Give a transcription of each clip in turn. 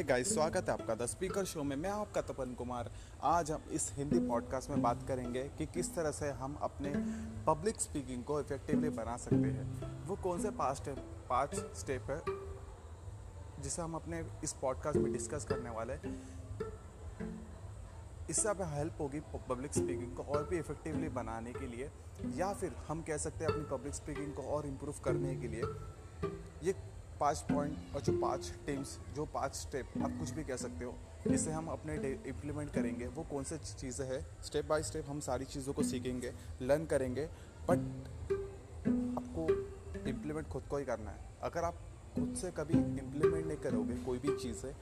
हे। Guys स्वागत है आपका द स्पीकर शो में। मैं आपका तपन कुमार। आज हम इस हिंदी पॉडकास्ट में बात करेंगे कि किस तरह से हम अपने पब्लिक स्पीकिंग को इफेक्टिवली बना सकते हैं। वो कौन से पाँच स्टेप पाँच स्टेप है, जिसे हम अपने इस पॉडकास्ट में डिस्कस करने वाले इससे हमें हेल्प होगी पब्लिक स्पीकिंग को और भी इफेक्टिवली बनाने के लिए, या फिर हम कह सकते हैं अपनी पब्लिक स्पीकिंग को और इम्प्रूव करने के लिए। ये पाँच पॉइंट और जो पाँच टीम्स, जो पाँच स्टेप आप कुछ भी कह सकते हो जिसे हम अपने इम्प्लीमेंट करेंगे। वो कौन से चीज़ें हैं? स्टेप बाय स्टेप हम सारी चीज़ों को सीखेंगे लर्न करेंगे बट आपको इम्प्लीमेंट खुद को ही करना है। अगर आप खुद से कभी इम्प्लीमेंट नहीं करोगे कोई भी चीज़ है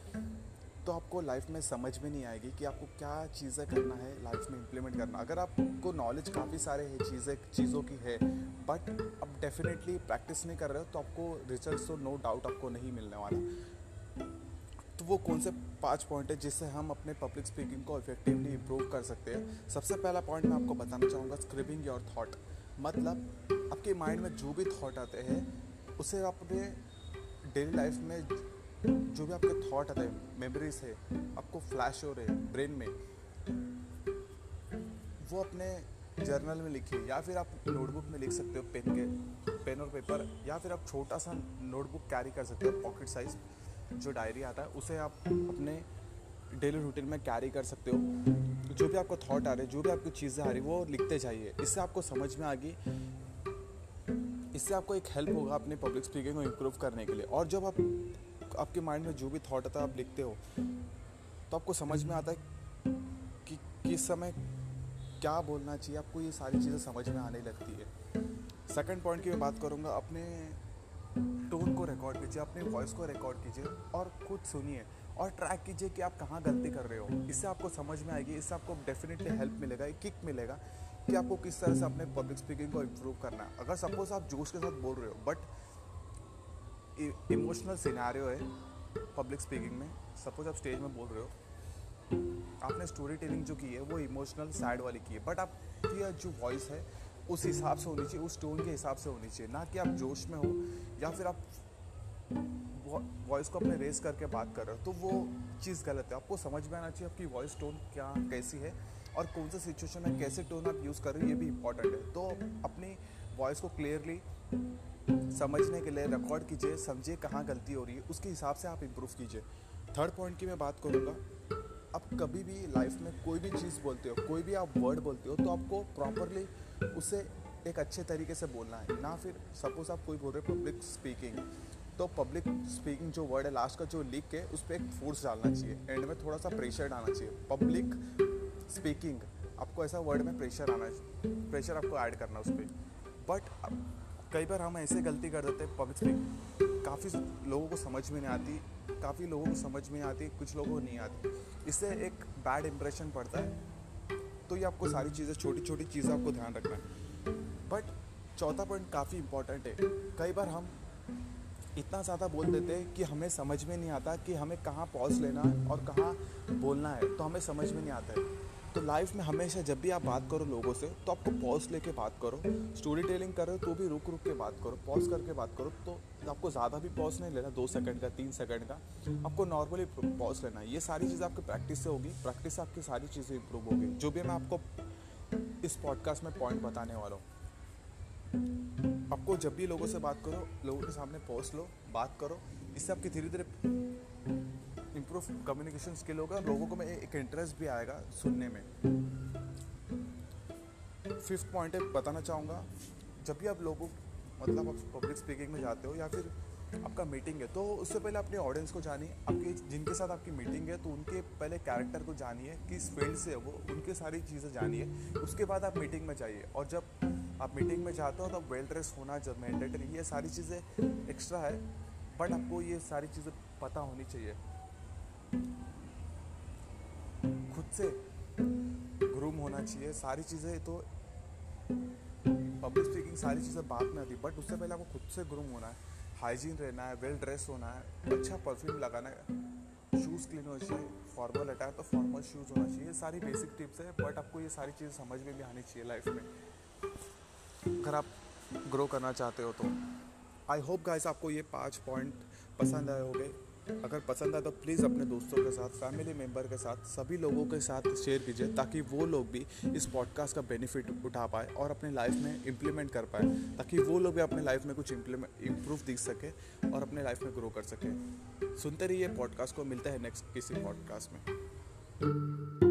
तो आपको लाइफ में समझ में नहीं आएगी कि आपको क्या चीज़ें करना है लाइफ में इम्प्लीमेंट करना। अगर आपको नॉलेज काफ़ी सारे है, चीज़ें, चीज़ों की है बट अब डेफिनेटली प्रैक्टिस नहीं कर रहे हो तो आपको रिज़ल्ट तो नो डाउट आपको नहीं मिलने वाला। तो वो कौन से पाँच पॉइंट है जिससे हम अपने पब्लिक स्पीकिंग को इफेक्टिवली इम्प्रूव कर सकते हैं? सबसे पहला पॉइंट मैं आपको बताना चाहूँगा स्क्रिपिंग योर थाट मतलब आपके माइंड में जो भी थाट आते हैं, उसे आप अपने डेली लाइफ में जो भी आपके थॉट आते हैं मेमोरीज है, आपको फ्लैश हो रहे हैं ब्रेन में, वो अपने जर्नल में लिखिए या फिर आप नोटबुक में लिख सकते हो पेन के पेन और पेपर या फिर आप छोटा सा नोटबुक कैरी कर सकते हो पॉकेट साइज़ जो डायरी आता है, उसे आप अपने डेली रूटीन में कैरी कर सकते हो। जो भी आपको थॉट आ रहे जो भी आपकी चीज़ें आ रही वो लिखते जाइए। इससे आपको समझ में आ गई इससे आपको एक हेल्प होगा अपने पब्लिक स्पीकिंग को इम्प्रूव करने के लिए। और जब आप आपके माइंड में जो भी थॉट आता है, आप लिखते हो तो आपको समझ में आता है कि किस समय क्या बोलना चाहिए। आपको ये सारी चीज़ें समझ में आने लगती है। सेकंड पॉइंट की मैं बात करूँगा, अपने टोन को रिकॉर्ड कीजिए, अपने वॉइस को रिकॉर्ड कीजिए और खुद सुनिए और ट्रैक कीजिए कि आप कहाँ गलती कर रहे हो। इससे आपको समझ में आएगी, इससे आपको डेफिनेटली हेल्प मिलेगा, एक किक मिलेगा कि आपको किस तरह से अपने पब्लिक स्पीकिंग को इम्प्रूव करना है। अगर सपोज़ आप जोश के साथ बोल रहे हो बट इमोशनल सिनारियो है पब्लिक स्पीकिंग में। सपोज़ आप स्टेज में बोल रहे हो। आपने स्टोरी टेलिंग जो की है, वो इमोशनल सैड वाली की है। बट आपकी जो वॉइस है, उस हिसाब से होनी चाहिए, उस टोन के हिसाब से होनी चाहिए। ना कि आप जोश में हो, या फिर आप वॉइस को अपने रेस करके बात कर रहे हो तो वो चीज़ गलत है। आपको समझ में आना चाहिए आपकी वॉइस टोन क्या, कैसी है, और कौन सा सिचुएशन में कैसे टोन आप यूज़ कर रहे हो, ये भी इंपॉर्टेंट है। तो अपनी वॉइस को क्लियरली समझने के लिए रिकॉर्ड कीजिए, समझिए कहाँ गलती हो रही है। उसके हिसाब से आप इम्प्रूव कीजिए। थर्ड पॉइंट की मैं बात करूँगा, आप कभी भी लाइफ में कोई भी चीज़ बोलते हो, कोई भी आप वर्ड बोलते हो तो आपको प्रॉपरली उसे एक अच्छे तरीके से बोलना है। ना फिर सपोज़ आप कोई बोल रहे हो पब्लिक स्पीकिंग तो पब्लिक स्पीकिंग जो वर्ड है लास्ट का जो लिख के उस पर एक फोर्स डालना चाहिए। एंड में थोड़ा सा प्रेशर डालना चाहिए। पब्लिक स्पीकिंग आपको ऐसा वर्ड में प्रेशर आना प्रेशर आपको ऐड करना उस पर बट कई बार हम ऐसे गलती कर देते हैं पब्लिक स्पीक काफ़ी लोगों को समझ में नहीं आती, काफ़ी लोगों को समझ में आती, कुछ लोगों को नहीं आती। इससे एक बैड इम्प्रेशन पड़ता है। तो ये आपको सारी चीज़ें छोटी छोटी चीज़ें आपको ध्यान रखना है। बट चौथा पॉइंट काफ़ी इंपॉर्टेंट है। कई बार हम इतना ज़्यादा बोल देते हैं कि हमें समझ में नहीं आता कि हमें कहाँ पॉज लेना है और कहाँ बोलना है। तो हमें समझ में नहीं आता है। तो लाइफ में हमेशा जब भी आप बात करो लोगों से तो आपको पॉज लेके बात करो। स्टोरी टेलिंग कर रहे हो तो भी रुक रुक के बात करो पॉज करके बात करो तो आपको ज़्यादा भी पॉज नहीं लेना, दो सेकंड का, तीन सेकंड का। आपको नॉर्मली पॉज लेना है। ये सारी चीज़ें आपकी प्रैक्टिस से होगी प्रैक्टिस से आपकी सारी चीज़ें इंप्रूव होगी। जो भी मैं आपको इस पॉडकास्ट में पॉइंट बताने वाला हूँ। आपको जब भी लोगों से बात करो, लोगों के सामने पॉज लो, बात करो। इससे आपकी धीरे धीरे इम्प्रूव कम्युनिकेशन स्किल होगा, लोगों को में एक इंटरेस्ट भी आएगा सुनने में। फिफ्थ पॉइंट है, बताना चाहूँगा, जब भी आप लोगों मतलब आप पब्लिक स्पीकिंग में जाते हो या फिर आपका मीटिंग है तो उससे पहले अपने ऑडियंस को जानिए। आपके, जिनके साथ आपकी मीटिंग है तो उनके पहले कैरेक्टर को जानिए, किस फ़ील्ड से है वो, उनके सारी चीज़ें जानिए। उसके बाद आप मीटिंग में जाइए और जब आप मीटिंग में जाते हो तो वेल ड्रेस होना, जब मैंडेटरी ये सारी चीज़ें एक्स्ट्रा है बट आपको ये सारी चीज़ें पता होनी चाहिए। खुद से ग्रूम होना चाहिए। सारी चीज़ें तो पब्लिक स्पीकिंग सारी चीज़ें बात में आती बट उससे पहले आपको खुद से ग्रूम होना है। हाइजीन रहना है वेल ड्रेस होना है अच्छा परफ्यूम लगाना है। शूज़ क्लीन होना चाहिए फॉर्मल अटायर तो फॉर्मल शूज़ होना चाहिए। सारी बेसिक टिप्स है बट आपको ये सारी चीज़ें समझ में भी आनी चाहिए लाइफ में। अगर आप ग्रो करना चाहते हो तो। आई होप गाइस आपको ये पाँच पॉइंट पसंद आए होंगे। अगर पसंद आए तो प्लीज़ अपने दोस्तों के साथ फैमिली मेंबर के साथ, सभी लोगों के साथ शेयर कीजिए ताकि वो लोग भी इस पॉडकास्ट का बेनिफिट उठा पाए और अपने लाइफ में इम्प्लीमेंट कर पाए, ताकि वो लोग भी अपने लाइफ में कुछ इम्प्लीमेंट इम्प्रूव दिख सके और अपने लाइफ में ग्रो कर सके। सुनते रहिए पॉडकास्ट को, मिलता है नेक्स्ट किसी पॉडकास्ट में।